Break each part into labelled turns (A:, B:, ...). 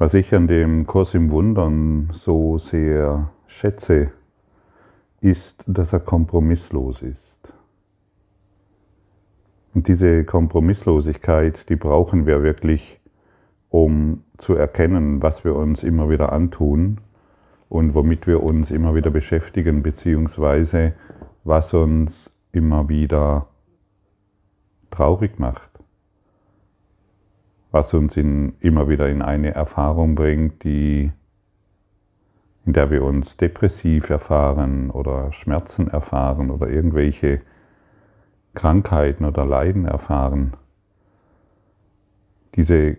A: Was ich an dem Kurs im Wundern so sehr schätze, ist, dass er kompromisslos ist. Und diese Kompromisslosigkeit, die brauchen wir wirklich, um zu erkennen, was wir uns immer wieder antun und womit wir uns immer wieder beschäftigen, beziehungsweise was uns immer wieder traurig macht was uns in, immer wieder in eine Erfahrung bringt, die, in der wir uns depressiv erfahren oder Schmerzen erfahren oder irgendwelche Krankheiten oder Leiden erfahren. Diese,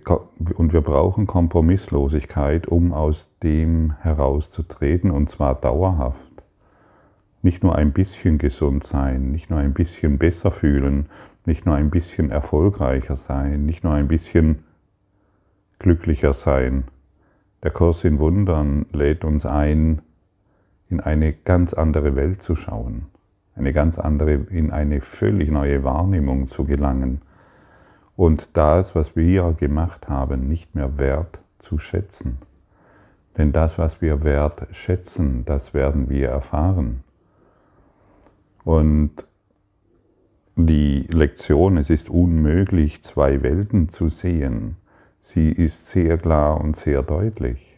A: und wir brauchen Kompromisslosigkeit, um aus dem herauszutreten, und zwar dauerhaft. Nicht nur ein bisschen gesund sein, nicht nur ein bisschen besser fühlen, nicht nur ein bisschen erfolgreicher sein, nicht nur ein bisschen glücklicher sein. Der Kurs in Wundern lädt uns ein, in eine ganz andere Welt zu schauen, eine ganz andere, in eine völlig neue Wahrnehmung zu gelangen und das, was wir gemacht haben, nicht mehr wert zu schätzen. Denn das, was wir wert schätzen, das werden wir erfahren. Und die Lektion, es ist unmöglich, zwei Welten zu sehen, sie ist sehr klar und sehr deutlich.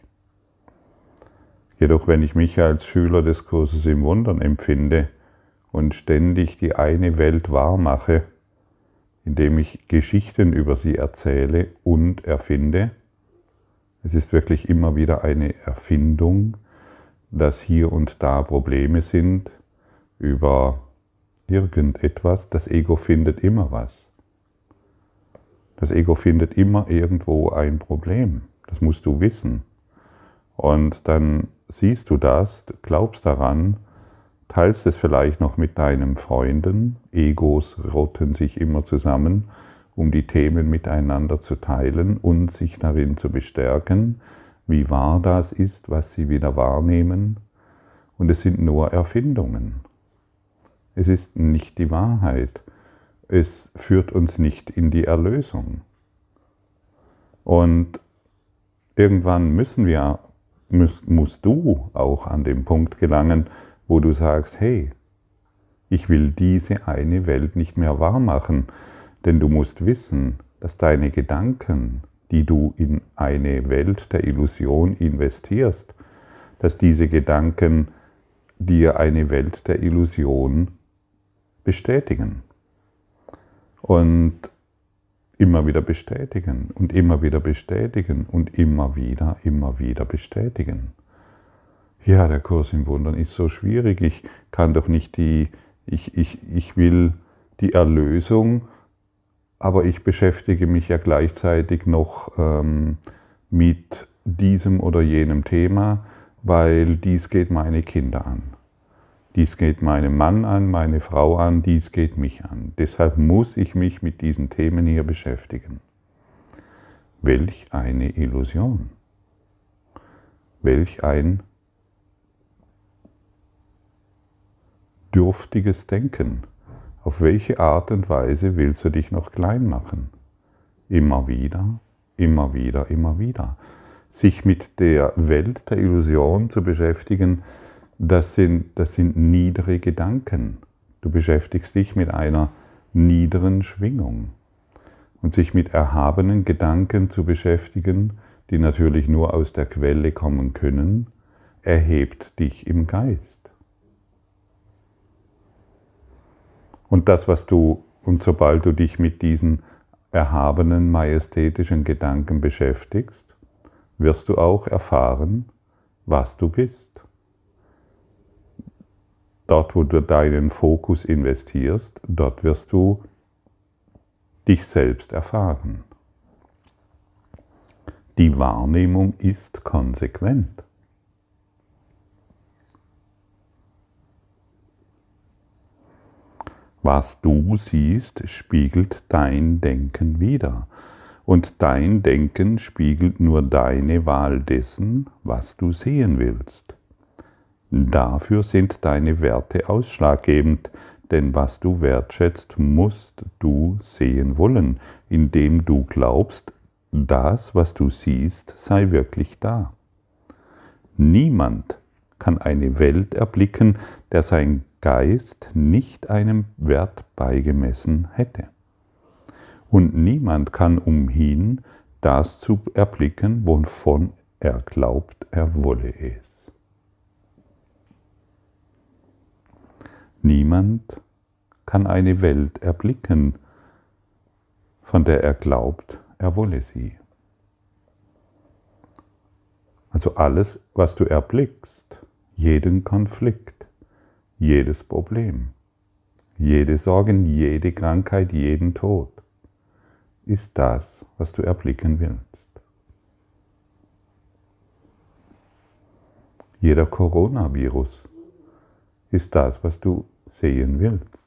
A: Jedoch wenn ich mich als Schüler des Kurses im Wundern empfinde und ständig die eine Welt wahrmache, indem ich Geschichten über sie erzähle und erfinde, es ist wirklich immer wieder eine Erfindung, dass hier und da Probleme sind über irgendetwas, das Ego findet immer was. Das Ego findet immer irgendwo ein Problem. Das musst du wissen. Und dann siehst du das, glaubst daran, teilst es vielleicht noch mit deinen Freunden. Egos rotten sich immer zusammen, um die Themen miteinander zu teilen und sich darin zu bestärken, wie wahr das ist, was sie wieder wahrnehmen. Und es sind nur Erfindungen. Es ist nicht die Wahrheit. Es führt uns nicht in die Erlösung. Und irgendwann müssen wir, musst, musst du auch an den Punkt gelangen, wo du sagst, hey, ich will diese eine Welt nicht mehr wahr machen, denn du musst wissen, dass deine Gedanken, die du in eine Welt der Illusion investierst, dass diese Gedanken dir eine Welt der Illusion bestätigen. Und immer wieder bestätigen und immer wieder bestätigen und immer wieder, immer wieder bestätigen. Ja, der Kurs im Wundern ist so schwierig. Ich kann doch nicht die, ich, ich, ich will die Erlösung, aber ich beschäftige mich ja gleichzeitig noch ähm, mit diesem oder jenem Thema, weil dies geht meine Kinder an. Dies geht meinen Mann an, meine Frau an, dies geht mich an. Deshalb muss ich mich mit diesen Themen hier beschäftigen. Welch eine Illusion. Welch ein dürftiges Denken. Auf welche Art und Weise willst du dich noch klein machen? Immer wieder, immer wieder, immer wieder. Sich mit der Welt der Illusion zu beschäftigen, das sind, das sind niedere Gedanken. Du beschäftigst dich mit einer niederen Schwingung. Und sich mit erhabenen Gedanken zu beschäftigen, die natürlich nur aus der Quelle kommen können, erhebt dich im Geist. Und das, was du, und sobald du dich mit diesen erhabenen, majestätischen Gedanken beschäftigst, wirst du auch erfahren, was du bist. Dort, wo du deinen Fokus investierst, dort wirst du dich selbst erfahren. Die Wahrnehmung ist konsequent. Was du siehst, spiegelt dein Denken wider. Und dein Denken spiegelt nur deine Wahl dessen, was du sehen willst. Dafür sind deine Werte ausschlaggebend, denn was du wertschätzt, musst du sehen wollen, indem du glaubst, das, was du siehst, sei wirklich da. Niemand kann eine Welt erblicken, der sein Geist nicht einem Wert beigemessen hätte. Und niemand kann umhin, das zu erblicken, wovon er glaubt, er wolle es. Niemand kann eine Welt erblicken, von der er glaubt, er wolle sie. Also alles, was du erblickst, jeden Konflikt, jedes Problem, jede Sorgen, jede Krankheit, jeden Tod, ist das, was du erblicken willst. Jeder Coronavirus ist das, was du sehen willst.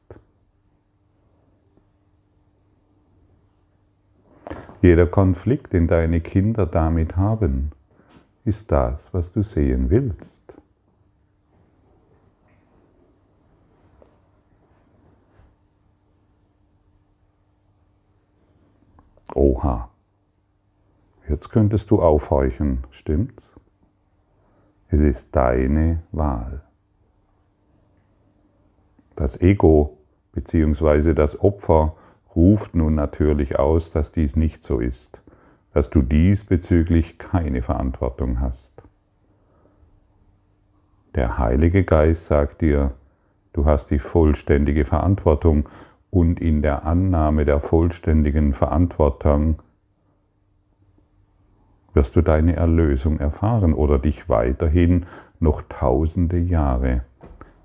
A: Jeder Konflikt, den deine Kinder damit haben, ist das, was du sehen willst. Oha. Jetzt könntest du aufhorchen, stimmt's? Es ist deine Wahl. Das Ego bzw. das Opfer ruft nun natürlich aus, dass dies nicht so ist, dass du diesbezüglich keine Verantwortung hast. Der Heilige Geist sagt dir, du hast die vollständige Verantwortung und in der Annahme der vollständigen Verantwortung wirst du deine Erlösung erfahren oder dich weiterhin noch tausende Jahre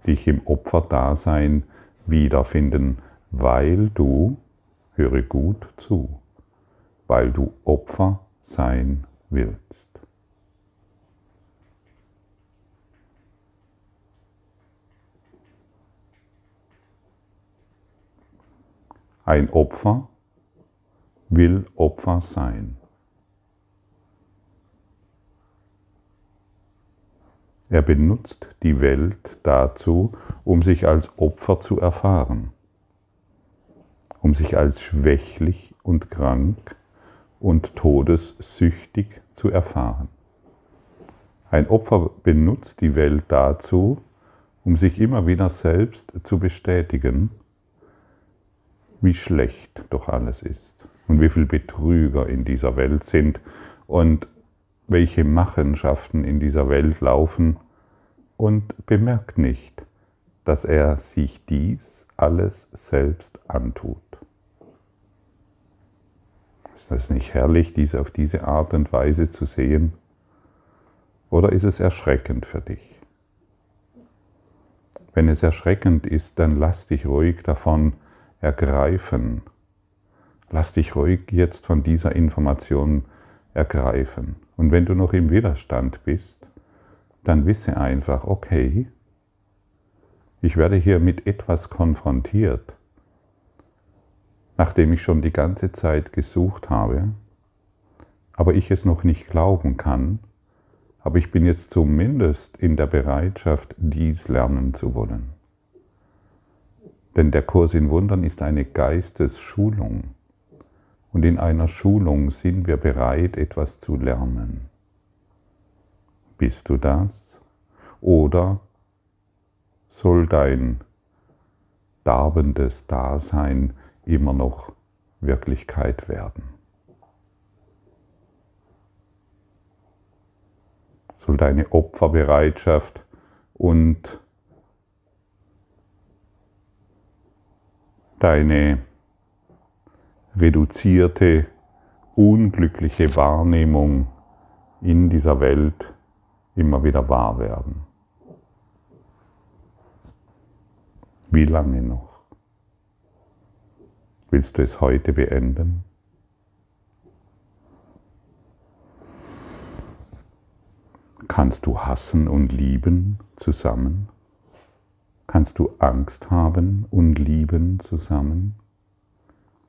A: dich im Opferdasein wiederfinden, weil du höre gut zu, weil du Opfer sein willst. Ein Opfer will Opfer sein. Er benutzt die Welt dazu, um sich als Opfer zu erfahren um sich als schwächlich und krank und todessüchtig zu erfahren. Ein Opfer benutzt die Welt dazu, um sich immer wieder selbst zu bestätigen, wie schlecht doch alles ist und wie viele Betrüger in dieser Welt sind und welche Machenschaften in dieser Welt laufen und bemerkt nicht, dass er sich dies alles selbst antut. Ist das nicht herrlich, dies auf diese Art und Weise zu sehen? Oder ist es erschreckend für dich? Wenn es erschreckend ist, dann lass dich ruhig davon ergreifen. Lass dich ruhig jetzt von dieser Information ergreifen. Und wenn du noch im Widerstand bist, dann wisse einfach, okay, ich werde hier mit etwas konfrontiert, nachdem ich schon die ganze Zeit gesucht habe, aber ich es noch nicht glauben kann, aber ich bin jetzt zumindest in der Bereitschaft, dies lernen zu wollen. Denn der Kurs in Wundern ist eine Geistesschulung. Und in einer Schulung sind wir bereit, etwas zu lernen. Bist du das? Oder soll dein darbendes Dasein immer noch Wirklichkeit werden. Soll deine Opferbereitschaft und deine reduzierte, unglückliche Wahrnehmung in dieser Welt immer wieder wahr werden. Wie lange noch? Willst du es heute beenden? Kannst du hassen und lieben zusammen? Kannst du Angst haben und lieben zusammen?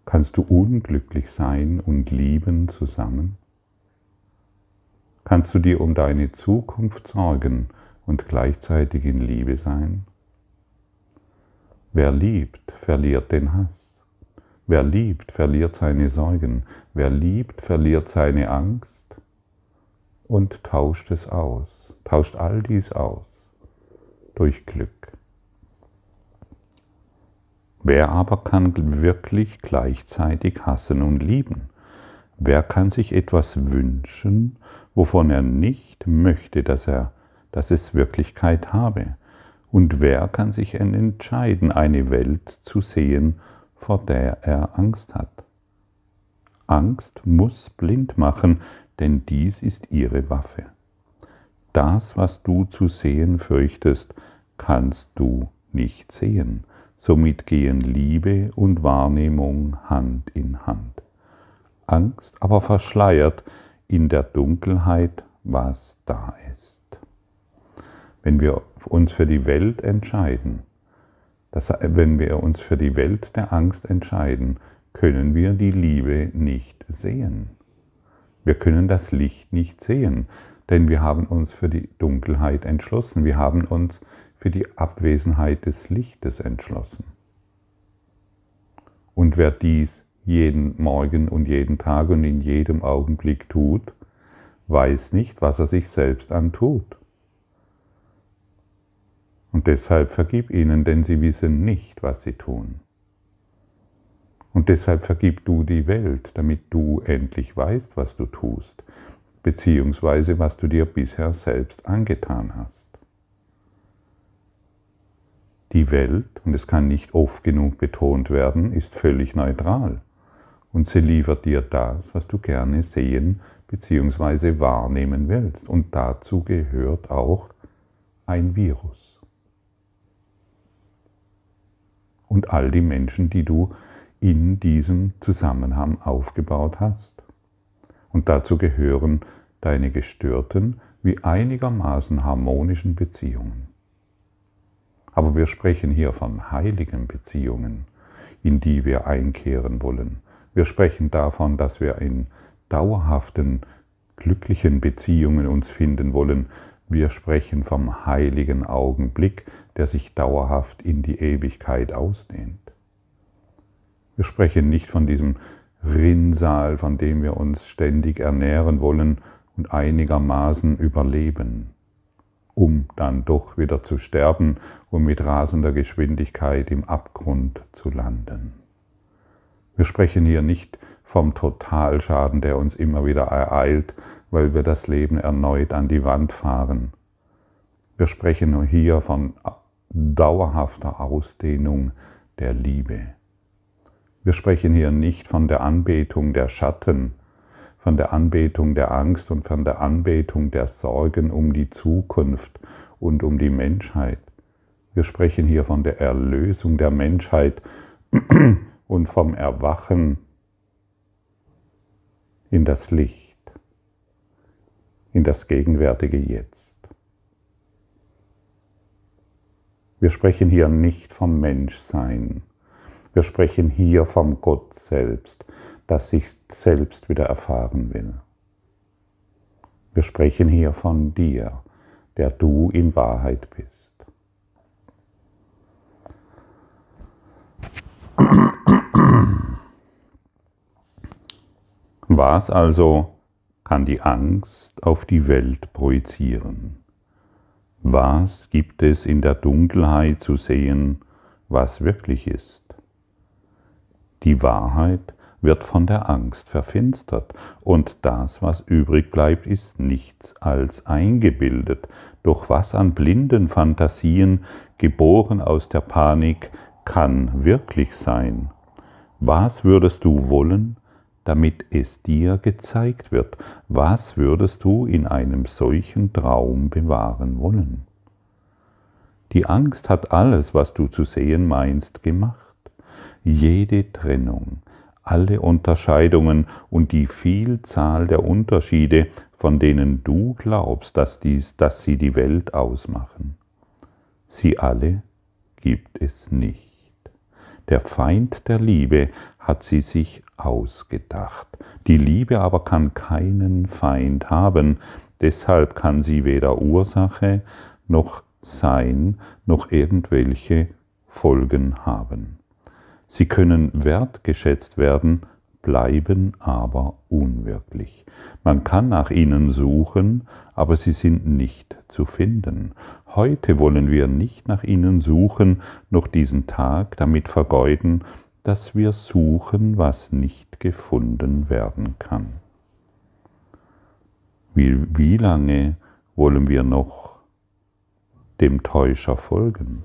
A: Kannst du unglücklich sein und lieben zusammen? Kannst du dir um deine Zukunft sorgen und gleichzeitig in Liebe sein? Wer liebt, verliert den Hass. Wer liebt, verliert seine Sorgen. Wer liebt, verliert seine Angst und tauscht es aus, tauscht all dies aus durch Glück. Wer aber kann wirklich gleichzeitig hassen und lieben? Wer kann sich etwas wünschen, wovon er nicht möchte, dass, er, dass es Wirklichkeit habe? Und wer kann sich entscheiden, eine Welt zu sehen, vor der er Angst hat? Angst muss blind machen, denn dies ist ihre Waffe. Das, was du zu sehen fürchtest, kannst du nicht sehen Somit gehen Liebe und Wahrnehmung Hand in Hand. Angst aber verschleiert in der Dunkelheit, was da ist. Wenn wir uns für die Welt entscheiden, das, wenn wir uns für die Welt der Angst entscheiden, können wir die Liebe nicht sehen. Wir können das Licht nicht sehen, denn wir haben uns für die Dunkelheit entschlossen. Wir haben uns für die Abwesenheit des Lichtes entschlossen. Und wer dies jeden Morgen und jeden Tag und in jedem Augenblick tut, weiß nicht, was er sich selbst antut. Und deshalb vergib ihnen, denn sie wissen nicht, was sie tun. Und deshalb vergib du die Welt, damit du endlich weißt, was du tust, beziehungsweise was du dir bisher selbst angetan hast. Die Welt, und es kann nicht oft genug betont werden, ist völlig neutral. Und sie liefert dir das, was du gerne sehen bzw. wahrnehmen willst. Und dazu gehört auch ein Virus. Und all die Menschen, die du in diesem Zusammenhang aufgebaut hast. Und dazu gehören deine gestörten wie einigermaßen harmonischen Beziehungen. Aber wir sprechen hier von heiligen Beziehungen, in die wir einkehren wollen. Wir sprechen davon, dass wir in dauerhaften, glücklichen Beziehungen uns finden wollen. Wir sprechen vom heiligen Augenblick, der sich dauerhaft in die Ewigkeit ausdehnt. Wir sprechen nicht von diesem Rinnsal, von dem wir uns ständig ernähren wollen und einigermaßen überleben um dann doch wieder zu sterben und mit rasender Geschwindigkeit im Abgrund zu landen. Wir sprechen hier nicht vom Totalschaden, der uns immer wieder ereilt, weil wir das Leben erneut an die Wand fahren. Wir sprechen hier von dauerhafter Ausdehnung der Liebe. Wir sprechen hier nicht von der Anbetung der Schatten, von der Anbetung der Angst und von der Anbetung der Sorgen um die Zukunft und um die Menschheit. Wir sprechen hier von der Erlösung der Menschheit und vom Erwachen in das Licht, in das gegenwärtige Jetzt. Wir sprechen hier nicht vom Menschsein, wir sprechen hier vom Gott selbst, das sich selbst wieder erfahren will. Wir sprechen hier von dir, der du in Wahrheit bist. Was also kann die Angst auf die Welt projizieren? Was gibt es in der Dunkelheit zu sehen, was wirklich ist? Die Wahrheit wird von der Angst verfinstert, und das, was übrig bleibt, ist nichts als eingebildet, durch was an blinden Fantasien, geboren aus der Panik, kann wirklich sein. Was würdest du wollen, damit es dir gezeigt wird? Was würdest du in einem solchen Traum bewahren wollen? Die Angst hat alles, was du zu sehen meinst, gemacht. Jede Trennung, alle Unterscheidungen und die Vielzahl der Unterschiede, von denen du glaubst, dass, dies, dass sie die Welt ausmachen. Sie alle gibt es nicht. Der Feind der Liebe hat sie sich ausgedacht. Die Liebe aber kann keinen Feind haben, deshalb kann sie weder Ursache noch Sein noch irgendwelche Folgen haben. Sie können wertgeschätzt werden, bleiben aber unwirklich. Man kann nach ihnen suchen, aber sie sind nicht zu finden. Heute wollen wir nicht nach ihnen suchen, noch diesen Tag damit vergeuden, dass wir suchen, was nicht gefunden werden kann. Wie, wie lange wollen wir noch dem Täuscher folgen?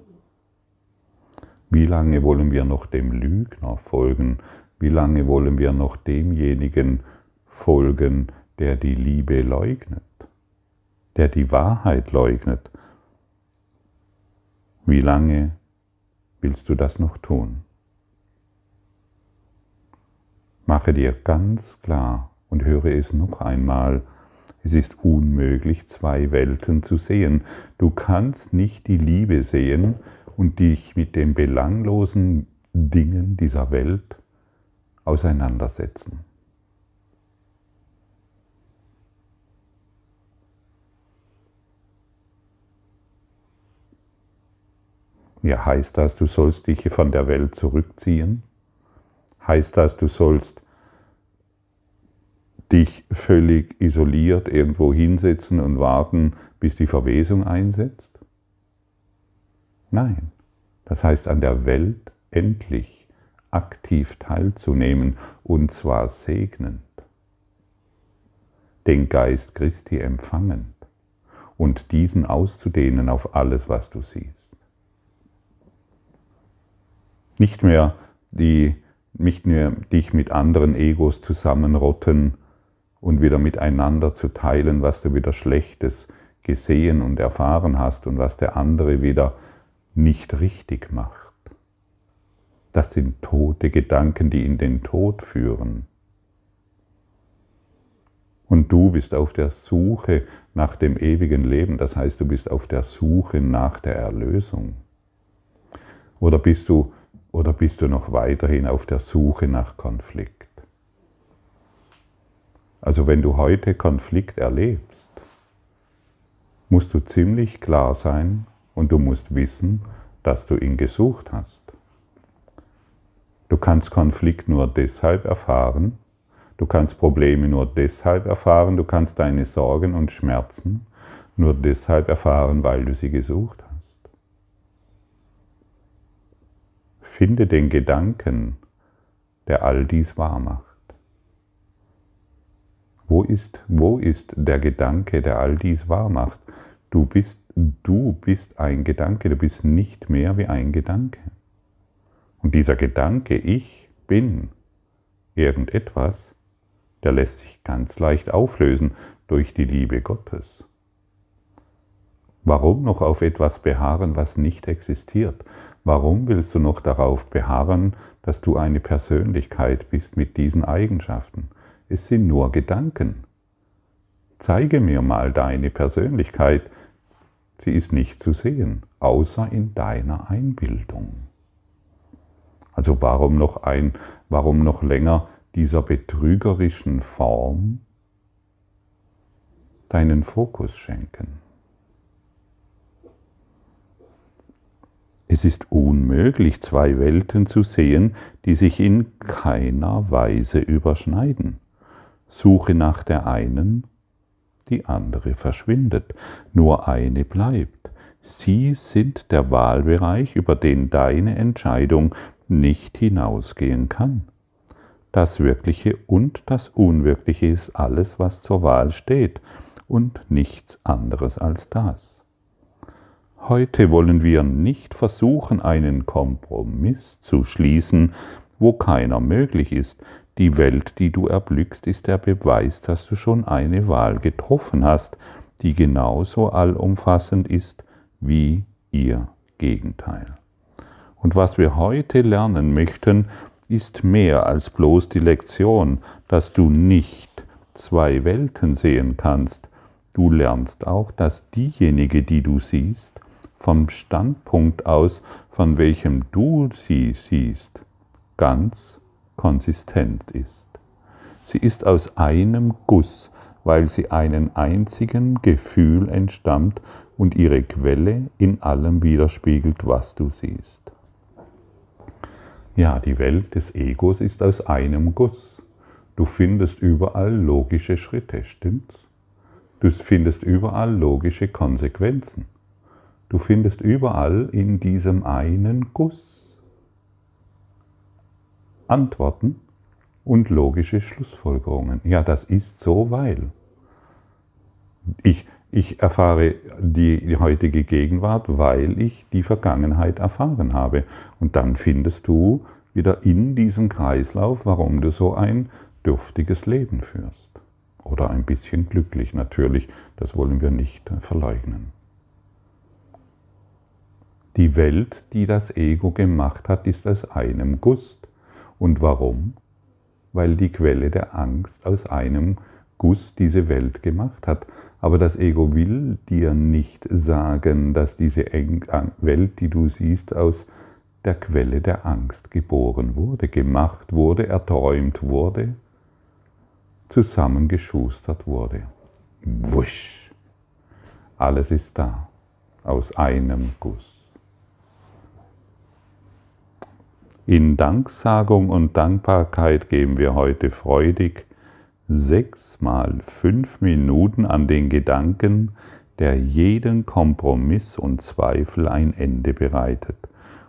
A: Wie lange wollen wir noch dem Lügner folgen? Wie lange wollen wir noch demjenigen folgen, der die Liebe leugnet, der die Wahrheit leugnet? Wie lange willst du das noch tun? Mache dir ganz klar und höre es noch einmal, es ist unmöglich, zwei Welten zu sehen. Du kannst nicht die Liebe sehen und dich mit den belanglosen Dingen dieser Welt auseinandersetzen. Ja, heißt das, du sollst dich von der Welt zurückziehen? Heißt das, du sollst dich völlig isoliert irgendwo hinsetzen und warten, bis die Verwesung einsetzt? Nein, das heißt an der Welt endlich aktiv teilzunehmen und zwar segnend, den Geist Christi empfangend und diesen auszudehnen auf alles, was du siehst. Nicht mehr, die, nicht mehr dich mit anderen Egos zusammenrotten und wieder miteinander zu teilen, was du wieder Schlechtes gesehen und erfahren hast und was der andere wieder nicht richtig macht. Das sind tote Gedanken, die in den Tod führen. Und du bist auf der Suche nach dem ewigen Leben, das heißt, du bist auf der Suche nach der Erlösung. Oder bist du oder bist du noch weiterhin auf der Suche nach Konflikt? Also wenn du heute Konflikt erlebst, musst du ziemlich klar sein und du musst wissen, dass du ihn gesucht hast. Du kannst Konflikt nur deshalb erfahren, du kannst Probleme nur deshalb erfahren, du kannst deine Sorgen und Schmerzen nur deshalb erfahren, weil du sie gesucht hast. Finde den Gedanken, der all dies wahr macht. Wo ist, wo ist der Gedanke, der all dies wahr macht? Du bist, du bist ein Gedanke, du bist nicht mehr wie ein Gedanke. Und dieser Gedanke, ich bin irgendetwas, der lässt sich ganz leicht auflösen durch die Liebe Gottes. Warum noch auf etwas beharren, was nicht existiert? Warum willst du noch darauf beharren, dass du eine Persönlichkeit bist mit diesen Eigenschaften? Es sind nur Gedanken. Zeige mir mal deine Persönlichkeit. Sie ist nicht zu sehen, außer in deiner Einbildung. Also warum noch ein, warum noch länger dieser betrügerischen Form deinen Fokus schenken? Es ist unmöglich, zwei Welten zu sehen, die sich in keiner Weise überschneiden. Suche nach der einen, die andere verschwindet, nur eine bleibt. Sie sind der Wahlbereich, über den deine Entscheidung nicht hinausgehen kann. Das Wirkliche und das Unwirkliche ist alles, was zur Wahl steht, und nichts anderes als das. Heute wollen wir nicht versuchen, einen Kompromiss zu schließen, wo keiner möglich ist. Die Welt, die du erblickst, ist der Beweis, dass du schon eine Wahl getroffen hast, die genauso allumfassend ist wie ihr Gegenteil. Und was wir heute lernen möchten, ist mehr als bloß die Lektion, dass du nicht zwei Welten sehen kannst. Du lernst auch, dass diejenige, die du siehst, vom Standpunkt aus, von welchem du sie siehst, ganz konsistent ist. Sie ist aus einem Guss, weil sie einem einzigen Gefühl entstammt und ihre Quelle in allem widerspiegelt, was du siehst. Ja, die Welt des Egos ist aus einem Guss. Du findest überall logische Schritte, stimmt's? Du findest überall logische Konsequenzen. Du findest überall in diesem einen Guss Antworten und logische Schlussfolgerungen. Ja, das ist so, weil. Ich, ich erfahre die, heutige Gegenwart, weil ich die Vergangenheit erfahren habe. Und dann findest du wieder in diesem Kreislauf, warum du so ein dürftiges Leben führst. Oder ein bisschen glücklich natürlich, das wollen wir nicht verleugnen. Die Welt, die das Ego gemacht hat, ist aus einem Guss. Und warum? Weil die Quelle der Angst aus einem Guss diese Welt gemacht hat. Aber das Ego will dir nicht sagen, dass diese Welt, die du siehst, aus der Quelle der Angst geboren wurde, gemacht wurde, erträumt wurde, zusammengeschustert wurde. Wusch. Alles ist da, aus einem Guss. In Danksagung und Dankbarkeit geben wir heute freudig sechsmal fünf Minuten an den Gedanken, der jeden Kompromiss und Zweifel ein Ende bereitet,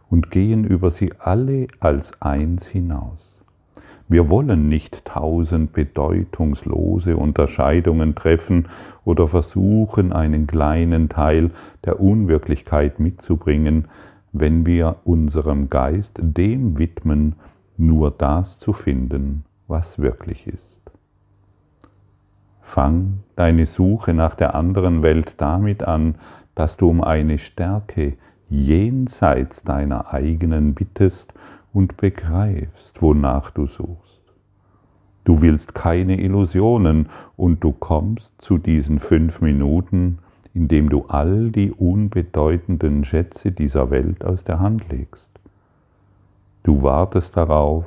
A: und gehen über sie alle als eins hinaus. Wir wollen nicht tausend bedeutungslose Unterscheidungen treffen oder versuchen, einen kleinen Teil der Unwirklichkeit mitzubringen, wenn wir unserem Geist dem widmen, nur das zu finden, was wirklich ist. Fang deine Suche nach der anderen Welt damit an, dass du um eine Stärke jenseits deiner eigenen bittest und begreifst, wonach du suchst. Du willst keine Illusionen und du kommst zu diesen fünf Minuten, indem du all die unbedeutenden Schätze dieser Welt aus der Hand legst. Du wartest darauf,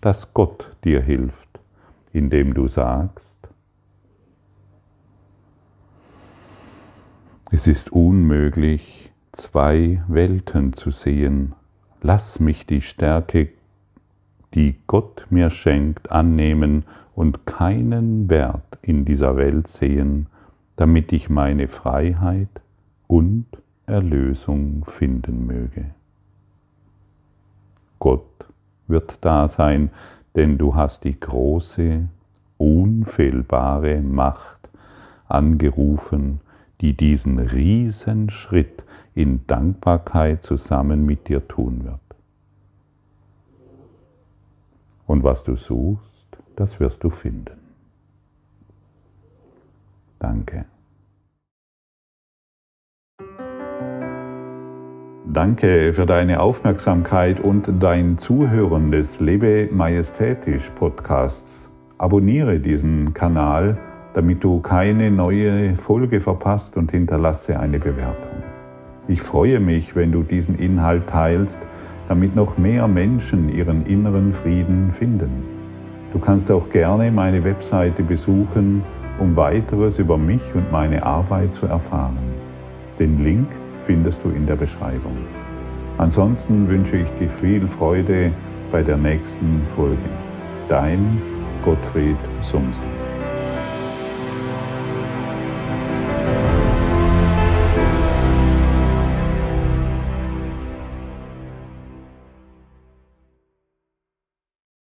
A: dass Gott dir hilft, indem du sagst, Es ist unmöglich, zwei Welten zu sehen. Lass mich die Stärke, die Gott mir schenkt, annehmen und keinen Wert in dieser Welt sehen, damit ich meine Freiheit und Erlösung finden möge. Gott wird da sein, denn du hast die große, unfehlbare Macht angerufen, die diesen Riesenschritt in Dankbarkeit zusammen mit dir tun wird. Und was du suchst, das wirst du finden. Danke. Danke für deine Aufmerksamkeit und dein Zuhören des Lebe Majestätisch Podcasts. Abonniere diesen Kanal damit du keine neue Folge verpasst und hinterlasse eine Bewertung. Ich freue mich, wenn du diesen Inhalt teilst, damit noch mehr Menschen ihren inneren Frieden finden. Du kannst auch gerne meine Webseite besuchen, um weiteres über mich und meine Arbeit zu erfahren. Den Link findest du in der Beschreibung. Ansonsten wünsche ich dir viel Freude bei der nächsten Folge. Dein Gottfried Sumsen.